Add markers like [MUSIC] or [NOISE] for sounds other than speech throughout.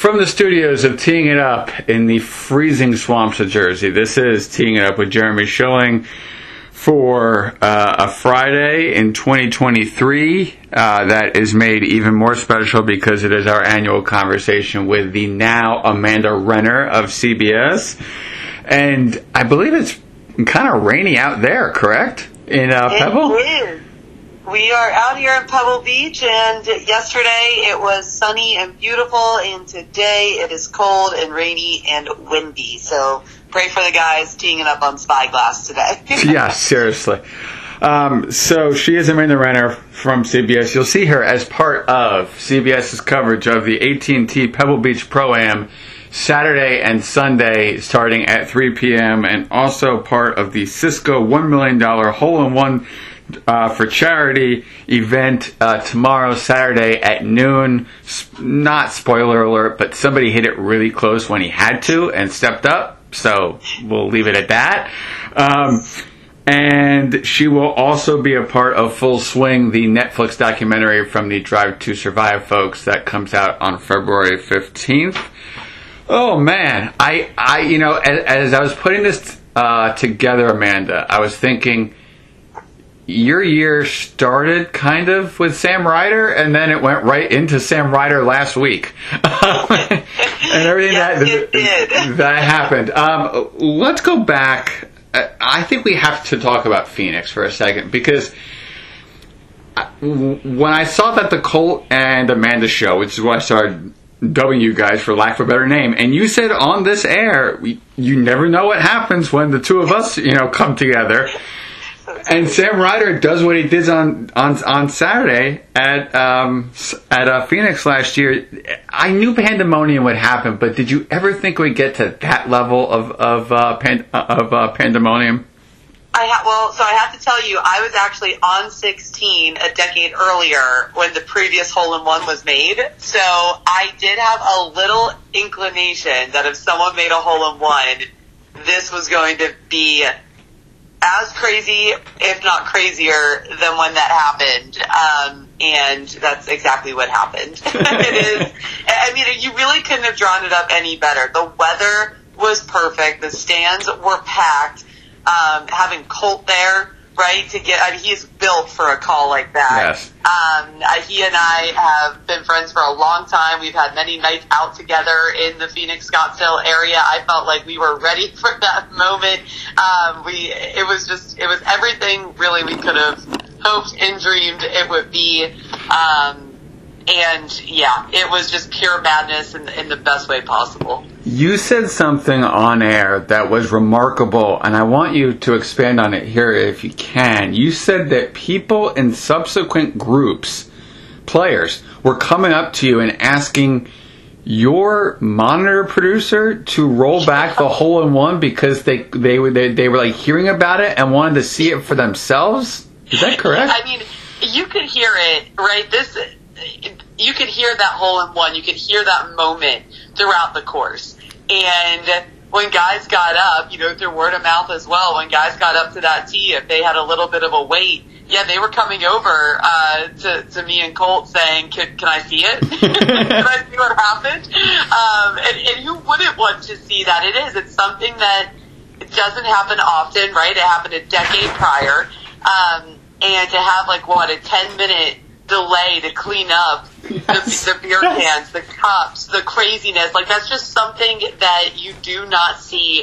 From the studios of Teeing It Up in the freezing swamps of Jersey, this is Teeing It Up with Jeremy Schilling for uh, a Friday in 2023 uh, that is made even more special because it is our annual conversation with the now Amanda Renner of CBS. And I believe it's kind of rainy out there, correct? In uh, Pebble? It is. We are out here in Pebble Beach, and yesterday it was sunny and beautiful, and today it is cold and rainy and windy. So pray for the guys teeing it up on Spyglass today. [LAUGHS] yeah, seriously. Um, so she is Amanda Renner from CBS. You'll see her as part of CBS's coverage of the AT&T Pebble Beach Pro Am Saturday and Sunday starting at 3 p.m. and also part of the Cisco $1 million hole-in-one uh, for charity event uh, tomorrow, Saturday at noon. Not spoiler alert, but somebody hit it really close when he had to and stepped up. So we'll leave it at that. Um, and she will also be a part of Full Swing, the Netflix documentary from the Drive to Survive folks that comes out on February 15th. Oh man, I, I, you know, as, as I was putting this uh, together, Amanda, I was thinking your year started kind of with Sam Ryder, and then it went right into Sam Ryder last week, [LAUGHS] and everything yes, that [LAUGHS] that happened. Um, let's go back. I think we have to talk about Phoenix for a second because when I saw that the Colt and Amanda show, which is why I started dubbing you guys for lack of a better name, and you said on this air, we, you never know what happens when the two of us, you know, come together and Sam Ryder does what he did on on on Saturday at um, at uh, Phoenix last year. I knew pandemonium would happen, but did you ever think we'd get to that level of of uh, pan, of uh, pandemonium? I ha- well, so I have to tell you, I was actually on 16 a decade earlier when the previous hole in one was made. So I did have a little inclination that if someone made a hole in one, this was going to be as crazy, if not crazier, than when that happened. Um, and that's exactly what happened. [LAUGHS] it is. I mean, you really couldn't have drawn it up any better. The weather was perfect. The stands were packed. Um, having Colt there right? To get, I mean, he's built for a call like that. Yes. Um, uh, he and I have been friends for a long time. We've had many nights out together in the Phoenix Scottsdale area. I felt like we were ready [LAUGHS] for that moment. Um, we, it was just, it was everything really we could have hoped and dreamed it would be. Um, and yeah, it was just pure madness in, in the best way possible. You said something on air that was remarkable, and I want you to expand on it here if you can. You said that people in subsequent groups, players, were coming up to you and asking your monitor producer to roll back the hole in one because they they were they, they were like hearing about it and wanted to see it for themselves. Is that correct? I mean, you could hear it, right? This you could hear that hole in one. You could hear that moment throughout the course. And when guys got up, you know, through word of mouth as well, when guys got up to that tee, if they had a little bit of a wait, yeah, they were coming over uh, to, to me and Colt saying, "Can, can I see it? [LAUGHS] can I see what happened?" Um, and, and who wouldn't want to see that? It is. It's something that it doesn't happen often, right? It happened a decade prior, um, and to have like what a ten minute delay to clean up [LAUGHS] yes. the, the beer cans, the cups, the craziness. Like that's just something that you do not see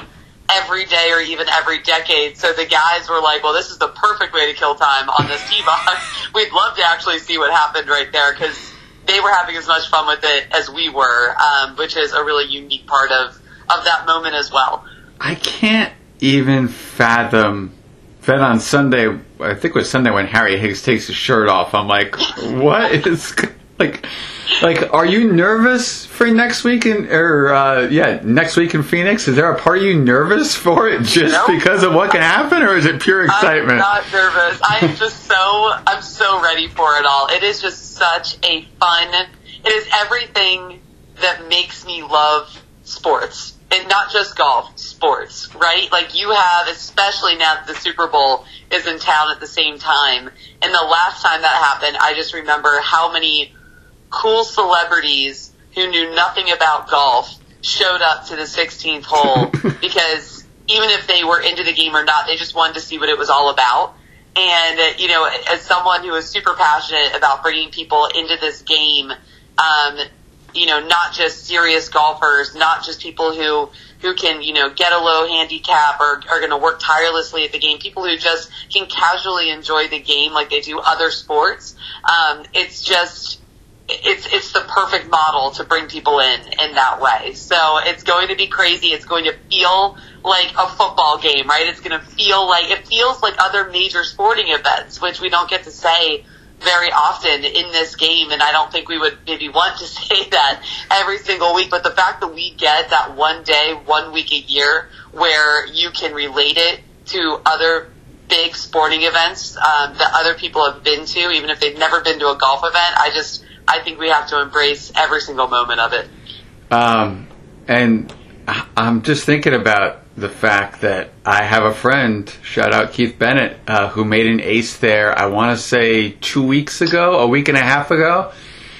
every day or even every decade. So the guys were like, well, this is the perfect way to kill time on this tee box. [LAUGHS] We'd love to actually see what happened right there because they were having as much fun with it as we were, um, which is a really unique part of, of that moment as well. I can't even fathom then on Sunday, I think it was Sunday when Harry Higgs takes his shirt off. I'm like, what [LAUGHS] is like? Like, are you nervous for next week in or uh, yeah, next week in Phoenix? Is there a part of you nervous for it just because of what can [LAUGHS] happen, or is it pure excitement? I'm not nervous. I'm [LAUGHS] just so I'm so ready for it all. It is just such a fun. It is everything that makes me love sports and not just golf, sports, right? Like you have, especially now that the Super Bowl is in town at the same time. And the last time that happened, I just remember how many cool celebrities who knew nothing about golf showed up to the 16th hole [LAUGHS] because even if they were into the game or not, they just wanted to see what it was all about. And, uh, you know, as someone who is super passionate about bringing people into this game, um, you know, not just serious golfers, not just people who, who can, you know, get a low handicap or are going to work tirelessly at the game, people who just can casually enjoy the game like they do other sports. Um, it's just, it's it's the perfect model to bring people in in that way. So it's going to be crazy. It's going to feel like a football game, right? It's going to feel like it feels like other major sporting events, which we don't get to say very often in this game, and I don't think we would maybe want to [LAUGHS] say that every single week. But the fact that we get that one day, one week a year, where you can relate it to other big sporting events um, that other people have been to, even if they've never been to a golf event, I just I think we have to embrace every single moment of it. Um, and I'm just thinking about the fact that I have a friend, shout out Keith Bennett, uh, who made an ace there, I want to say two weeks ago, a week and a half ago.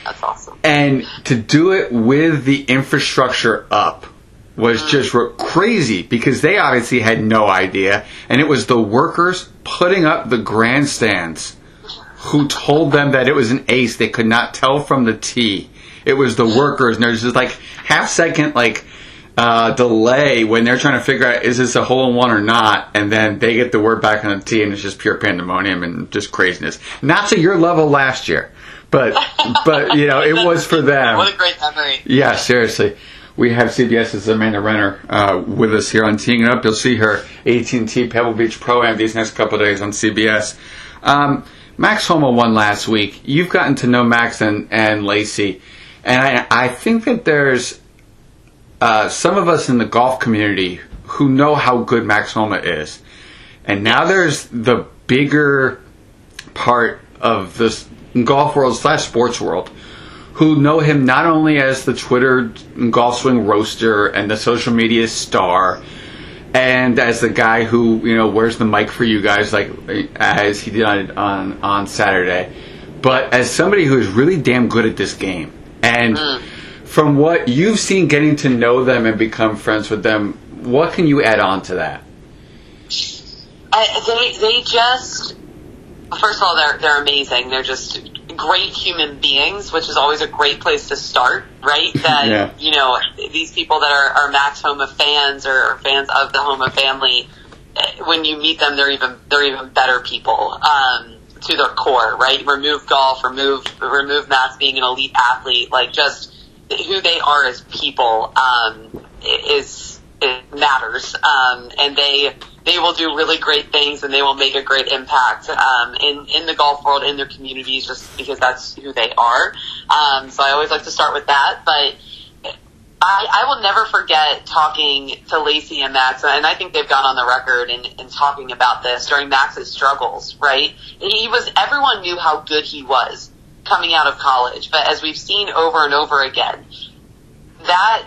That's awesome. And to do it with the infrastructure up was mm. just crazy because they obviously had no idea. And it was the workers putting up the grandstands who told them that it was an ace. They could not tell from the tee. It was the workers, and there's just like half second like uh, delay when they're trying to figure out is this a hole in one or not, and then they get the word back on the tee, and it's just pure pandemonium and just craziness. Not to your level last year, but [LAUGHS] but you know it was for them. What a great memory! Yeah, seriously. We have CBS's Amanda Renner uh, with us here on Teeing It Up. You'll see her AT&T Pebble Beach Pro Am these next couple days on CBS. Um, Max Homa won last week. You've gotten to know Max and, and Lacey, and I, I think that there's uh, some of us in the golf community who know how good Max Homa is. And now there's the bigger part of this golf world slash sports world who know him not only as the Twitter golf swing roaster and the social media star, and as the guy who you know wears the mic for you guys, like as he did on on, on Saturday, but as somebody who is really damn good at this game, and mm. From what you've seen, getting to know them and become friends with them, what can you add on to that? I, they they just first of all they're they're amazing. They're just great human beings, which is always a great place to start, right? [LAUGHS] That, yeah. you know, these people that are, are Max Homa fans or fans of the Homa family, when you meet them, they're even, they're even better people, um, to their core, right? Remove golf, remove, remove Max being an elite athlete, like just who they are as people, um, is, it matters. Um, and they, they will do really great things and they will make a great impact um, in in the golf world in their communities just because that's who they are. Um, so I always like to start with that, but. I, I will never forget talking to Lacey and Max, and I think they've gone on the record in, in talking about this during Max's struggles, right? He was, everyone knew how good he was coming out of college, but as we've seen over and over again, that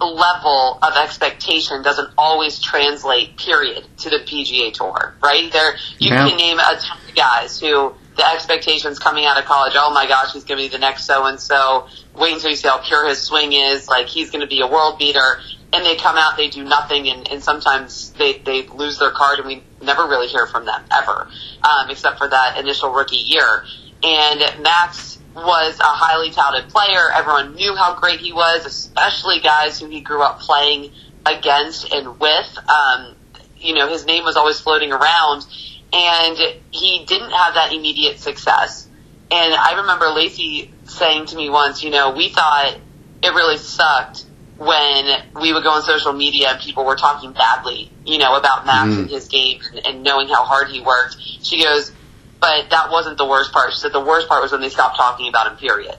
level of expectation doesn't always translate, period, to the PGA Tour, right? There, you yeah. can name a ton of guys who the expectations coming out of college, oh my gosh, he's going to be the next so and so. Wait until you see how pure his swing is. Like he's going to be a world beater. And they come out, they do nothing, and, and sometimes they, they lose their card, and we never really hear from them ever, um, except for that initial rookie year. And Max was a highly touted player. Everyone knew how great he was, especially guys who he grew up playing against and with. Um, you know, his name was always floating around, and he didn't have that immediate success. And I remember Lacey saying to me once, you know, we thought it really sucked when we would go on social media and people were talking badly, you know, about Max mm. and his game and, and knowing how hard he worked. She goes, but that wasn't the worst part. She said the worst part was when they stopped talking about him, period.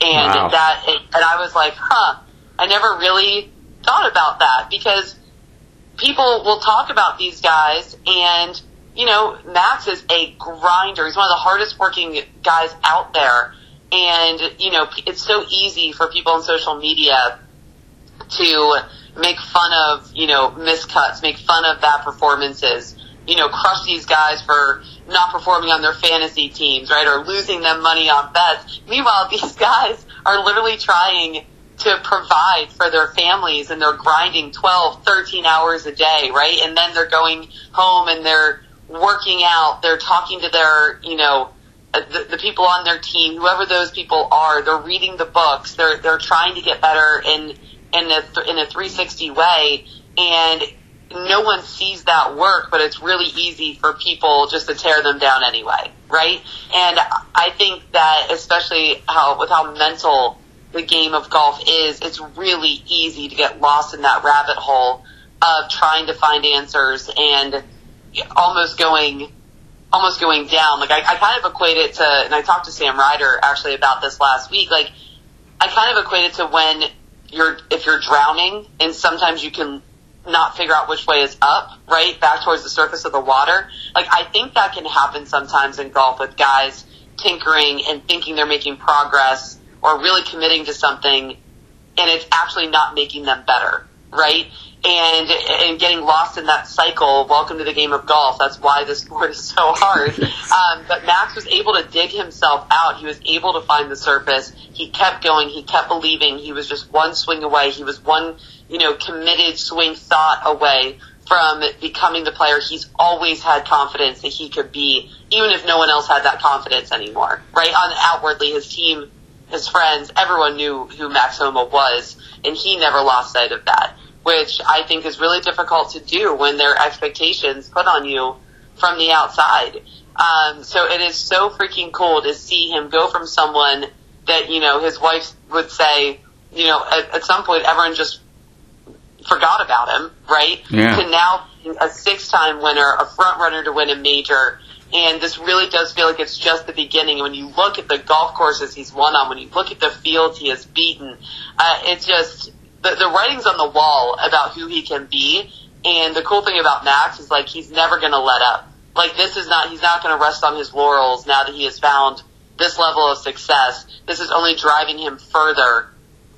And wow. that, and I was like, huh, I never really thought about that because people will talk about these guys and, you know, Max is a grinder. He's one of the hardest working guys out there. And, you know, it's so easy for people on social media to make fun of, you know, miscuts, make fun of bad performances, you know, crush these guys for not performing on their fantasy teams, right, or losing them money on bets. Meanwhile, [LAUGHS] these guys are literally trying to provide for their families and they're grinding 12, 13 hours a day, right? And then they're going home and they're working out, they're talking to their, you know, uh, the, the people on their team, whoever those people are, they're reading the books, they're, they're trying to get better in, in a, in a 360 way. And no one sees that work, but it's really easy for people just to tear them down anyway, right? And I think that especially how, with how mental the game of golf is, it's really easy to get lost in that rabbit hole of trying to find answers and almost going almost going down. Like I, I kind of equate it to, and I talked to Sam Ryder actually about this last week. Like I kind of equate it to when you're if you're drowning and sometimes you can not figure out which way is up, right? Back towards the surface of the water. Like I think that can happen sometimes in golf with guys tinkering and thinking they're making progress or really committing to something and it's actually not making them better, right? And and getting lost in that cycle. Welcome to the game of golf. That's why this sport is so hard. [LAUGHS] Um, but Max was able to dig himself out. He was able to find the surface. He kept going. He kept believing. He was just one swing away. He was one you know, committed swing thought away from becoming the player he's always had confidence that he could be, even if no one else had that confidence anymore, right? On outwardly, his team, his friends, everyone knew who Max Homa was, and he never lost sight of that, which I think is really difficult to do when there are expectations put on you from the outside. Um, so it is so freaking cool to see him go from someone that, you know, his wife would say, you know, at, at some point everyone just forgot about him, right? Yeah. To now a six-time winner, a front runner to win a major. And this really does feel like it's just the beginning. When you look at the golf courses he's won on, when you look at the fields he has beaten, uh, it's just the, the writing's on the wall about who he can be. And the cool thing about Max is like he's never going to let up. Like this is not he's not going to rest on his laurels now that he has found this level of success. This is only driving him further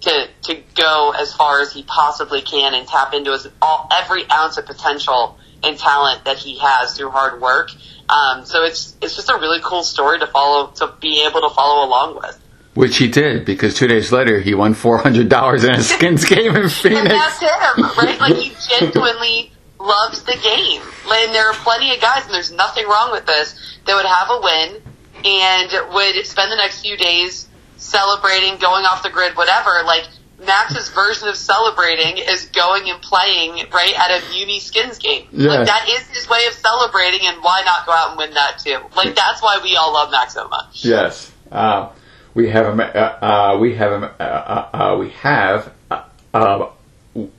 to to go as far as he possibly can and tap into his all every ounce of potential and talent that he has through hard work. Um, so it's it's just a really cool story to follow to be able to follow along with. Which he did because two days later he won four hundred dollars in a skins game in Phoenix. [LAUGHS] and that's him, right? Like he [LAUGHS] genuinely loves the game. And there are plenty of guys, and there's nothing wrong with this, that would have a win and would spend the next few days celebrating, going off the grid, whatever. Like Max's version of celebrating is going and playing right at a Muni Skins game. Yeah. Like that is his way of celebrating, and why not go out and win that too? Like that's why we all love Max so much. Yes. Uh, we have a uh, uh, we have a uh, uh, we have uh,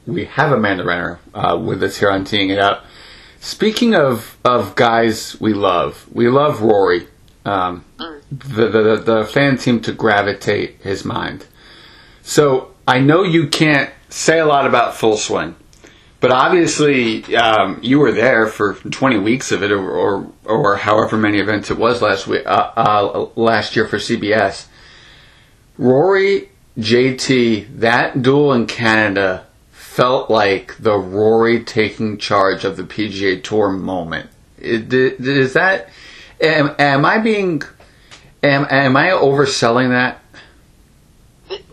we have Amanda Renner with us here on teeing it up. Speaking of of guys we love, we love Rory. Um, mm. the, the the fans seem to gravitate his mind. So I know you can't say a lot about Full Swing, but obviously um, you were there for 20 weeks of it, or or, or however many events it was last week, uh, uh, last year for CBS. Rory JT, that duel in Canada felt like the Rory taking charge of the PGA Tour moment. Is that? Am, am I being? Am am I overselling that?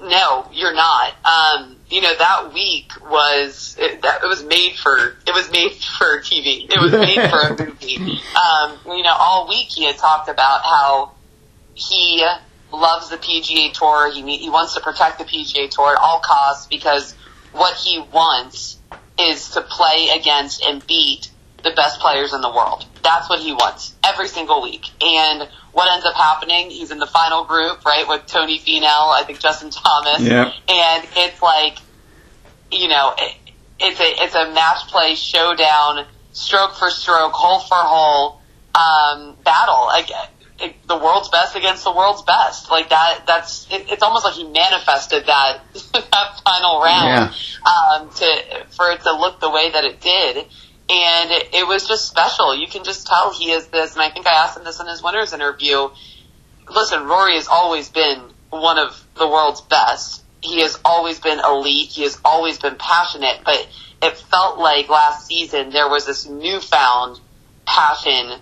No, you're not. Um, you know that week was it, that, it was made for it was made for TV. It was made for a movie. [LAUGHS] Um, you know, all week he had talked about how he loves the PGA Tour. He he wants to protect the PGA Tour at all costs because what he wants is to play against and beat the best players in the world. That's what he wants every single week. And what ends up happening, he's in the final group, right, with Tony Finau, I think Justin Thomas. Yeah. And it's like, you know, it, it's a, it's a match play showdown, stroke for stroke, hole for hole, um, battle. Like, it, the world's best against the world's best. Like that, that's, it, it's almost like he manifested that, [LAUGHS] that final round, yeah. um, to, for it to look the way that it did and it, it was just special. You can just tell he is this, and I think I asked him this in his winners interview. Listen, Rory has always been one of the world's best. He has always been elite. He has always been passionate, but it felt like last season there was this newfound passion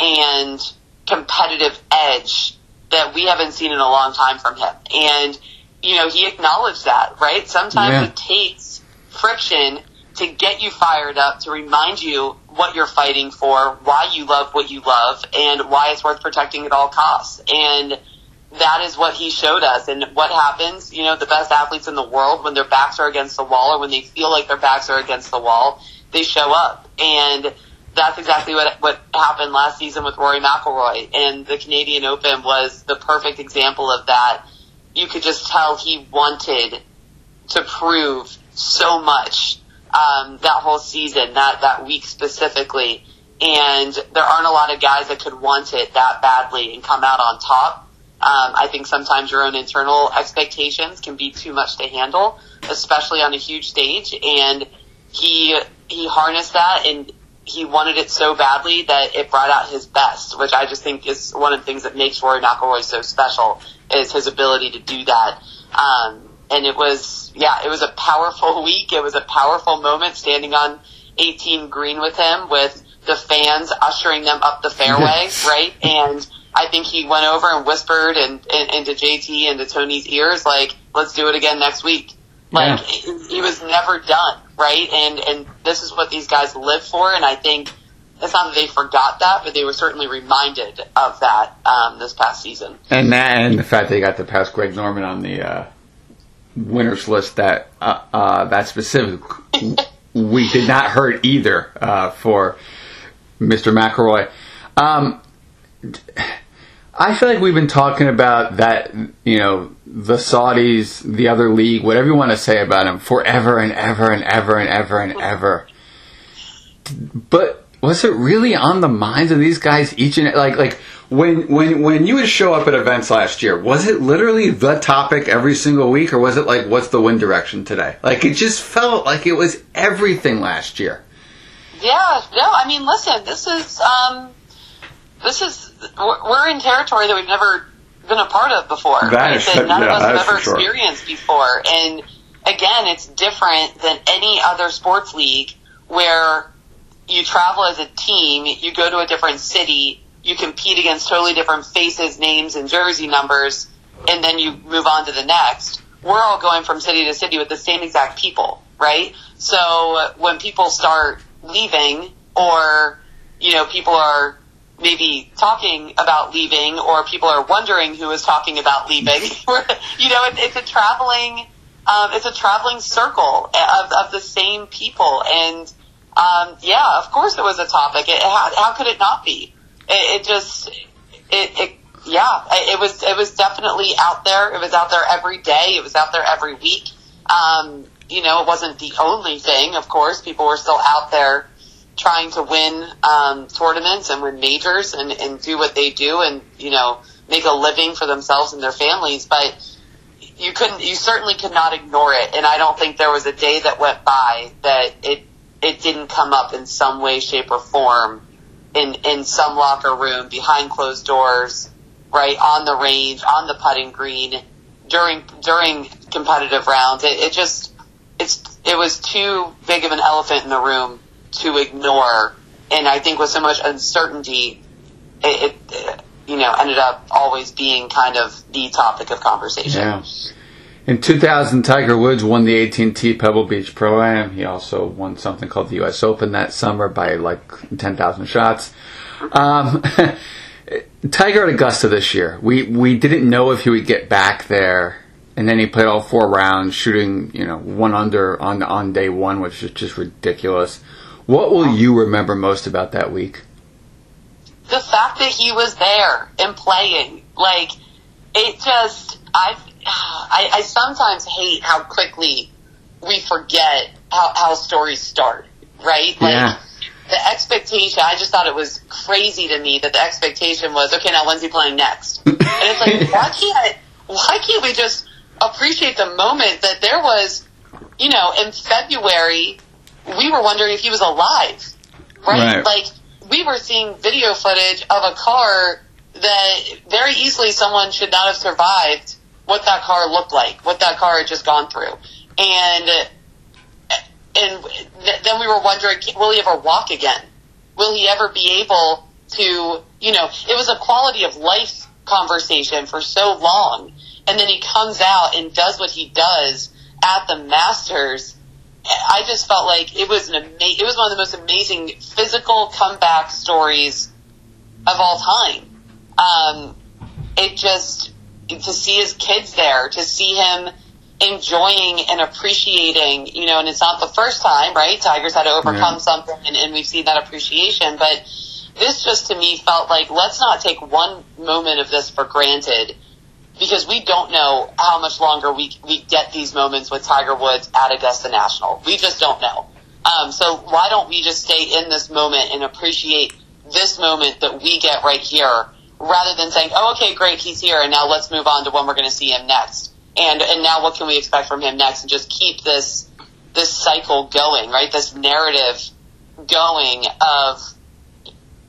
and competitive edge that we haven't seen in a long time from him. And you know, he acknowledged that, right? Sometimes Yeah. it takes friction to get you fired up, to remind you what you're fighting for, why you love what you love, and why it's worth protecting at all costs. And that is what he showed us. And what happens, you know, the best athletes in the world, when their backs are against the wall or when they feel like their backs are against the wall, they show up. And that's exactly what what happened last season with Rory McIlroy. And the Canadian Open was the perfect example of that. You could just tell he wanted to prove so much um, that whole season, that that week specifically. And there aren't a lot of guys that could want it that badly and come out on top. Um, I think sometimes your own internal expectations can be too much to handle, especially on a huge stage. And he he harnessed that and he wanted it so badly that it brought out his best, which I just think is one of the things that makes Rory McIlroy so special is his ability to do that. Um, and it was, yeah, it was a powerful [LAUGHS] week. It was a powerful moment standing on 18 green with him with the fans ushering them up the fairway, right? And I think he went over and whispered and, and into JT and to Tony's ears, like, let's do it again next week. Like, Yeah. he, was never done, right? And, and this is what these guys live for. And I think it's not that they forgot that, but they were certainly reminded of that, um, this past season. And that, and the fact he got to pass Greg Norman on the uh, winners list that uh, uh, that specific week did not hurt either uh, for Mr. McIlroy. Um, I feel like we've been talking about that, you know, the Saudis, the other league, whatever you want to say about them, forever and ever and ever and ever and ever. But was it really on the minds of these guys each and like like when when when you would show up at events last year, was it literally the topic every single week, or was it like what's the wind direction today? Like it just felt like it was everything last year. Yeah, no, I mean, listen, this is, um, this is, we're in territory that we've never been a part of before. That right? is- that none yeah, of us have ever sure. experienced before. And again, it's different than any other sports league where you travel as a team, you go to a different city, you compete against totally different faces, names, and jersey numbers, and then you move on to the next. We're all going from city to city with the same exact people, right? So when people start leaving or, you know, people are maybe talking about leaving or people are wondering who is talking about leaving, [LAUGHS] [LAUGHS] you know, it, it's a traveling, um, it's a traveling circle of, of the same people. And, um, yeah, of course it was a topic. It, how, how could it not be? It, it just, it, it, yeah, it was, it was definitely out there. It was out there every day. It was out there every week. Um, you know, it wasn't the only thing, of course. People were still out there trying to win, um, tournaments and win majors and, and do what they do and, you know, make a living for themselves and their families. But you couldn't, you certainly could not ignore it. And I don't think there was a day that went by that it, it didn't come up in some way, shape, or form in, in some locker room, behind closed doors, right, on the range, on the putting green, during, during competitive rounds. It, it just, it's, it was too big of an elephant in the room to ignore. And I think with so much uncertainty, it, it, you know, ended up always being kind of the topic of conversation. Yeah. In 2000, Tiger Woods won the AT&T Pebble Beach Pro Am. He also won something called the U.S. Open that summer by like 10,000 shots. Um, [LAUGHS] Tiger at Augusta this year. We we didn't know if he would get back there, and then he played all four rounds, shooting you know one under on on day one, which is just ridiculous. What will you remember most about that week? the fact that he was there and playing, like, it just, I, [SIGHS] I, I sometimes hate how quickly we forget how, how stories start, right? Like, Yeah. the expectation, I just thought it was crazy to me that the expectation was, okay, now when's he playing next? [LAUGHS] and it's like, why can't, why can't we just appreciate the moment that there was, you know, in February, we were wondering if he was alive, right? Right. Like, we were seeing video footage of a car that very easily someone should not have survived what that car looked like, what that car had just gone through. And, and th- then we were wondering, will he ever walk again? Will he ever be able to, you know, it was a quality of life conversation for so long. And then he comes out and does what he does at the Masters. I just felt like it was an ama- it was one of the most amazing physical comeback stories of all time. Um, it just to see his kids there, to see him enjoying and appreciating, you know, and it's not the first time, right? Tiger's had to overcome Yeah. something and, and we've seen that appreciation, but this just to me felt like let's not take one moment of this for granted because we don't know how much longer we we get these moments with Tiger Woods at Augusta National. We just don't know. Um, so why don't we just stay in this moment and appreciate this moment that we get right here, rather than saying, "Oh, okay, great, he's here, and now let's move on to when we're going to see him next." And and now what can we expect from him next? And just keep this this cycle going, right? This narrative going of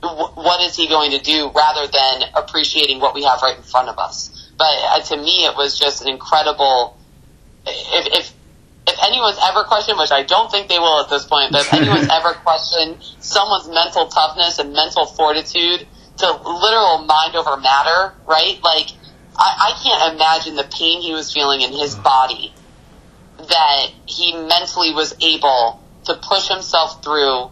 wh- what is he going to do rather than appreciating what we have right in front of us. But uh, to me, it was just an incredible. If, if if anyone's ever questioned, which I don't think they will at this point, but if anyone's [LAUGHS] ever questioned someone's mental toughness and mental fortitude to literal mind over matter, right? Like I, I can't imagine the pain he was feeling in his body that he mentally was able to push himself through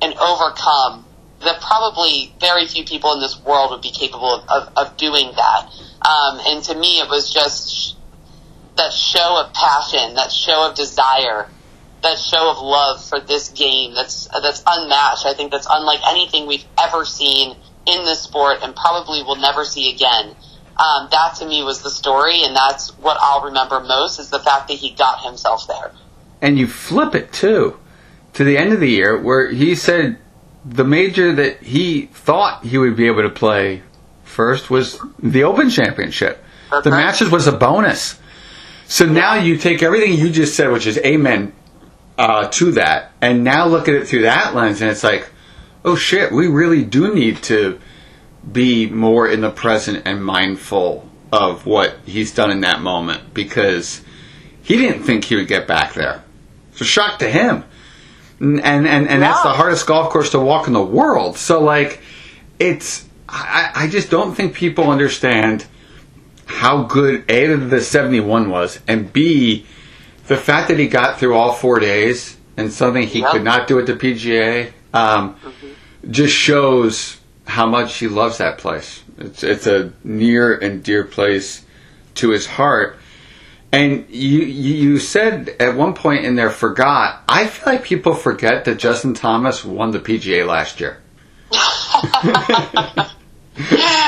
and overcome that probably very few people in this world would be capable of, of, of doing that. Um, and to me, it was just that show of passion, that show of desire, that show of love for this game that's that's unmatched. I think that's unlike anything we've ever seen in this sport, and probably will never see again. Um, that to me was the story, and that's what I'll remember most is the fact that he got himself there. and you flip it too to the end of the year where he said the major that he thought he would be able to play first was the Open Championship. The Masters was a bonus. So now you take everything you just said, which is amen uh, to that, and now look at it through that lens, and it's like, oh shit, we really do need to be more in the present and mindful of what he's done in that moment because he didn't think he would get back there. It's a shock to him. And and, and, and that's the hardest golf course to walk in the world. So like it's I, I just don't think people understand how good A the seventy one was and B the fact that he got through all four days and something he Yep. could not do at the PGA um, just shows how much he loves that place. It's it's a near and dear place to his heart. And you you said at one point in there forgot. I feel like people forget that Justin Thomas won the PGA last year. [LAUGHS]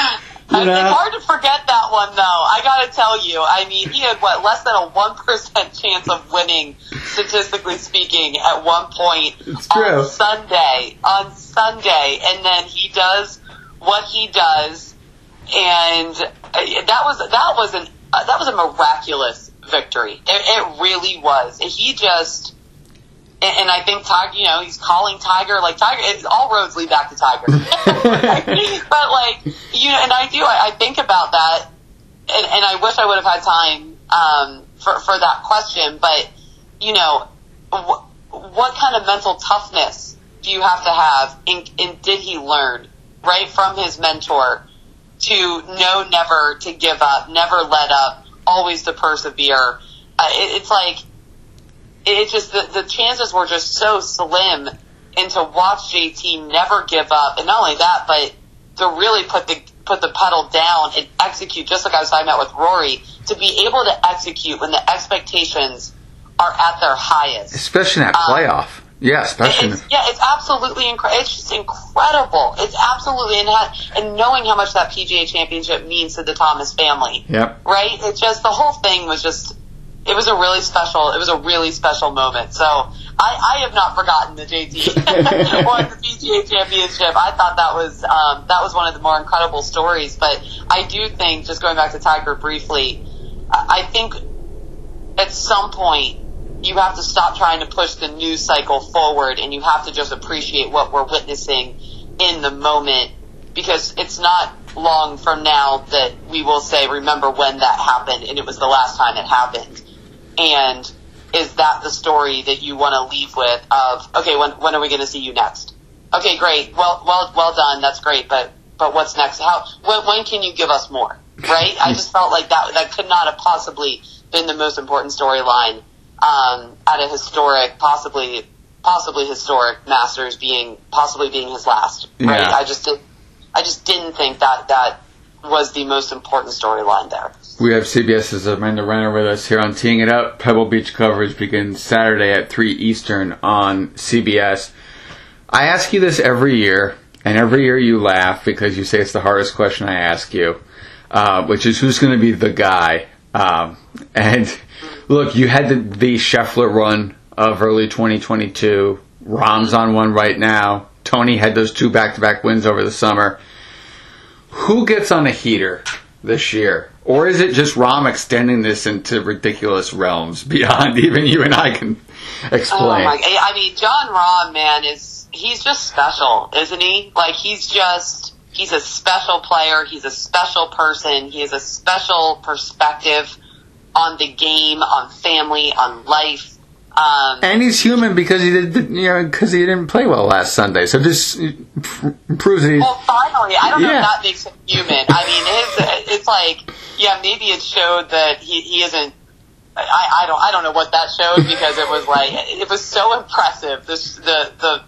I-? It's hard to forget that one, though. I got to tell you. I mean, he had what less than a one percent [LAUGHS] chance of winning, statistically speaking, at one point It's true. on Sunday. On Sunday, and then he does what he does, and uh, that was that was an uh, that was a miraculous victory. It, it really was. He just. And, and I think Tiger, you know, he's calling Tiger like Tiger. It, all roads lead back to Tiger. [LAUGHS] [LAUGHS] but like, you know, and I do. I, I think about that, and, and I wish I would have had time um, for for that question. But you know, wh- what kind of mental toughness do you have to have, and, and did he learn right from his mentor to know never to give up, never let up, always to persevere? Uh, it, it's like it just the, the chances were just so slim and to watch JT never give up and not only that but to really put the put the pedal down and execute just like I was talking about with Rory to be able to execute when the expectations are at their highest Especially in that Um, playoff. Yeah, especially. it's, yeah, it's absolutely incredible. It's just incredible. It's absolutely and, ha- and knowing how much that PGA Championship means to the Thomas family yep. right? It's just the whole thing was just it was a really special it was a really special moment. So I, I have not forgotten the JT won [LAUGHS] [LAUGHS] the PGA championship. I thought that was um, that was one of the more incredible stories. But I do think just going back to Tiger briefly, I I think at some point you have to stop trying to push the news cycle forward and you have to just appreciate what we're witnessing in the moment because it's not long from now that we will say, remember when that happened and it was the last time it happened. And is that the story that you want to leave with of, okay, when, when are we going to see you next? Okay, great. Well, well, well done. That's great. But but what's next? How when, when can you give us more? Right? I just felt like that that could not have possibly been the most important storyline um, at a historic, possibly possibly historic Masters being possibly being his last. Right? Yeah. I just did. I just didn't think that that was the most important storyline there. We have CBS's Amanda Renner with us here on Teeing It Up. Pebble Beach coverage begins Saturday at 3 Eastern on CBS. I ask you this every year, and every year you laugh because you say it's the hardest question I ask you, uh, which is who's going to be the guy. Um, [LAUGHS] and look, you had the, the Scheffler run of early 2022. Rahm's on one right now. Tony had those two back-to-back wins over the summer. Who gets on a heater this year? Or is it just Rahm extending this into ridiculous realms beyond [LAUGHS] even you and I can explain? Oh my! I mean, Jon Rahm, man, is he's just special, isn't he? Like he's just he's a special player. He's a special person. He has a special perspective on the game, on family, on life. Um, and he's human because he did, you know, because he didn't play well last Sunday. So this proves that he's. well, finally, I don't know Yeah. if that makes him human. I mean, his, it's like, yeah, maybe it showed that he, he isn't. I, I don't I don't know what that showed because it was like it was so impressive. This the the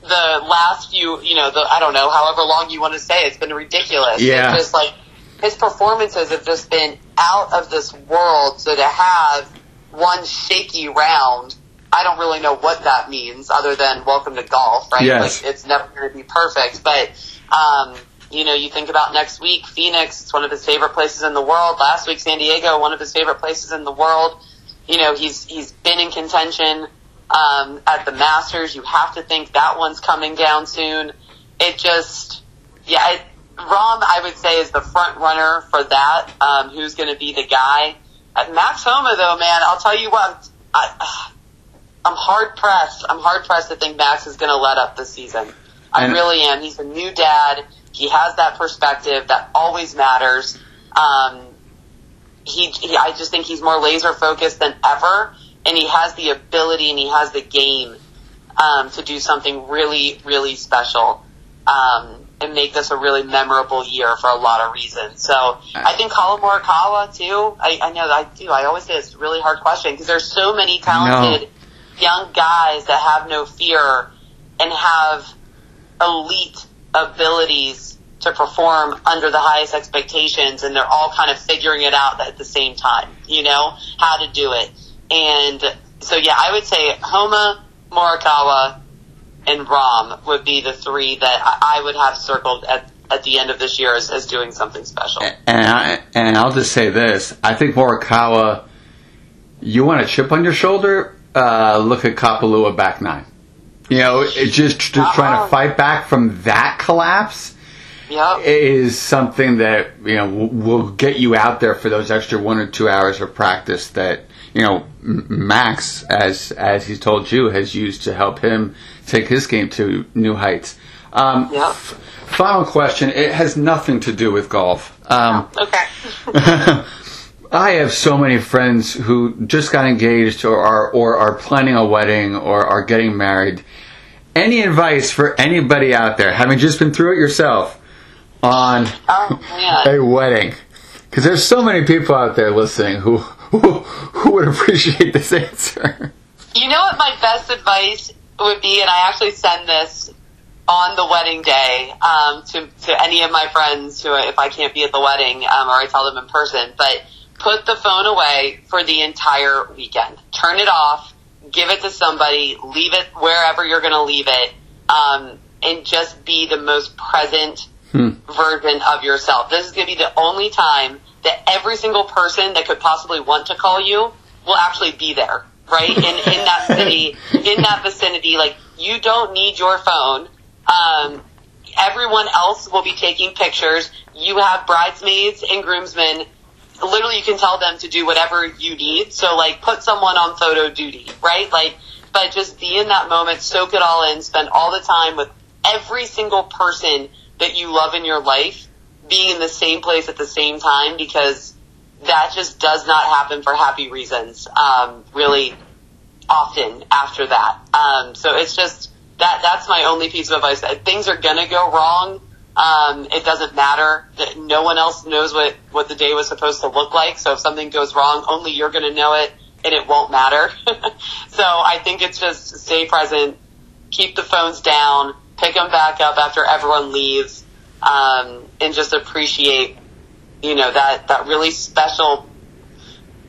the last few you know the I don't know however long you want to say it's been ridiculous. Yeah. It's just like his performances have just been out of this world. So to have one shaky round, I don't really know what that means other than welcome to golf, right? Yes. Like it's never going to be perfect, but um, you know, you think about next week, Phoenix, it's one of his favorite places in the world. Last week, San Diego, one of his favorite places in the world. You know, he's he's been in contention um, at the Masters. You have to think that one's coming down soon. It just, yeah, it, Rahm, I would say, is the front runner for that. Um, who's going to be the guy? Uh, Max Homa, though, man, I'll tell you what, I, I'm hard pressed. I'm hard pressed to think Max is going to let up this season. I really am. He's a new dad. He has that perspective that always matters. Um, he, he, I just think he's more laser focused than ever, and he has the ability and he has the game um, to do something really, really special um, and make this a really memorable year for a lot of reasons. So I think Collin Morikawa too. I, I know I do. I always say it's a really hard question because there's so many talented young guys that have no fear and have elite abilities to perform under the highest expectations and they're all kind of figuring it out at the same time, you know, how to do it. And so yeah, I would say Homa, Morikawa, and Rahm would be the three that I, I would have circled at, at the end of this year as, as doing something special. And I, and I'll just say this: I think Morikawa. You want a chip on your shoulder? Uh, look at Kapalua back nine. You know, it's just just trying to fight back from that collapse Yep. is something that you know will get you out there for those extra one or two hours of practice that you know Max, as as he's told you, has used to help him take his game to new heights. Um, Yep. f- final question. It has nothing to do with golf. Um, Okay. [LAUGHS] I have so many friends who just got engaged or are or are planning a wedding or are getting married. Any advice for anybody out there, having just been through it yourself, on Oh, [LAUGHS] a wedding? Because there's so many people out there listening who who, who would appreciate this answer. You know what my best advice would be, and I actually send this on the wedding day um, to to any of my friends who, if I can't be at the wedding, um, or I tell them in person. But put the phone away for the entire weekend. Turn it off. Give it to somebody. Leave it wherever you're going to leave it, um, and just be the most present version of yourself. This is going to be the only time that every single person that could possibly want to call you will actually be there, right? In, in that [LAUGHS] city, in that vicinity. Like, you don't need your phone. Um, everyone else will be taking pictures. You have bridesmaids and groomsmen. Literally, you can tell them to do whatever you need. So, like, put someone on photo duty, right? Like, but just be in that moment, soak it all in, spend all the time with every single person that you love in your life being in the same place at the same time because that just does not happen for happy reasons um, really often after that. Um, so it's just that that's my only piece of advice. That Things are gonna go wrong Um, it doesn't matter that no one else knows what, what the day was supposed to look like. So if something goes wrong, only you're to know it and it won't matter. [LAUGHS] so I think it's just stay present, keep the phones down, pick them back up after everyone leaves, um, and just appreciate, you know, that, that really special,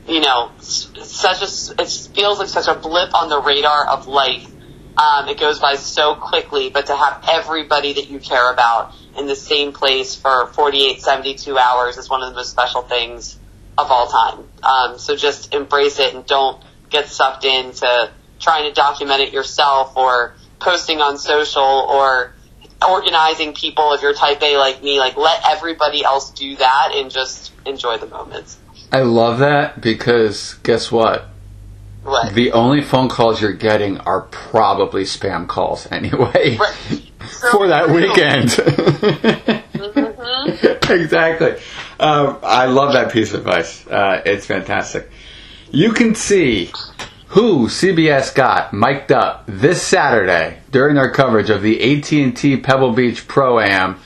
you know, such a, it feels like such a blip on the radar of life. Um, it goes by so quickly, but to have everybody that you care about in the same place for 48, 72 hours is one of the most special things of all time. Um, so just embrace it and don't get sucked into trying to document it yourself or posting on social or organizing people if you're type A like me. Like let everybody else do that and just enjoy the moments. I love that because guess what? What? The only phone calls you're getting are probably spam calls anyway. Right. [LAUGHS] For that weekend. mm-hmm. [LAUGHS] exactly. Um, I love that piece of advice. Uh, it's fantastic. You can see who CBS got mic'd up this Saturday during their coverage of the AT&T Pebble Beach Pro Am,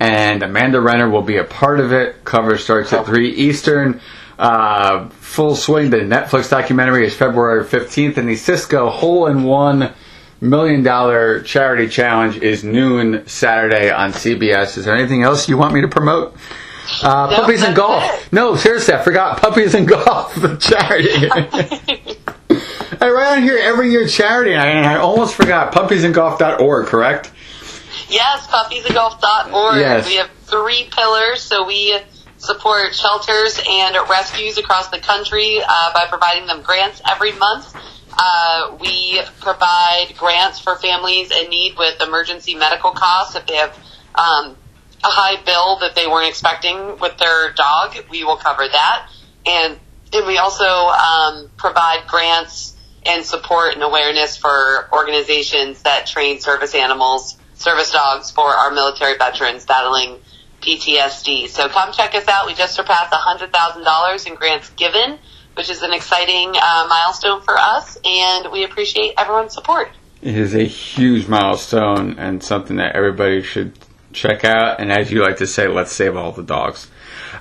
and Amanda Renner will be a part of it. Coverage starts at three Eastern. Uh, full swing. The Netflix documentary is February 15th, and the Cisco Hole in One Million Dollar Charity Challenge is noon Saturday on CBS. Is there anything else you want me to promote? Uh, No, puppies and golf. it. No, seriously, I forgot. Puppies and golf, the charity. [LAUGHS] I write on here every year charity, and I, almost forgot. Puppiesandgolf.org, correct? Yes, puppiesandgolf.org. Yes. We have three pillars, so we support shelters and rescues across the country uh, by providing them grants every month. Uh, we provide grants for families in need with emergency medical costs if they have um, a high bill that they weren't expecting with their dog. We will cover that, and and we also um, provide grants and support and awareness for organizations that train service animals, service dogs for our military veterans battling PTSD. So come check us out. We just surpassed $100,000 in grants given, which is an exciting uh, milestone for us, and we appreciate everyone's support. It is a huge milestone and something that everybody should check out. And as you like to say, let's save all the dogs.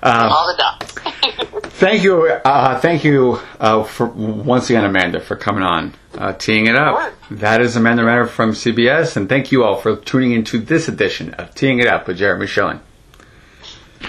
Um, All the dogs. [LAUGHS] Thank you, uh, thank you uh, for once again, Amanda, for coming on, uh, teeing it up. That is Amanda Renner from CBS, and thank you all for tuning into this edition of Teeing It Up with Jeremy Schilling.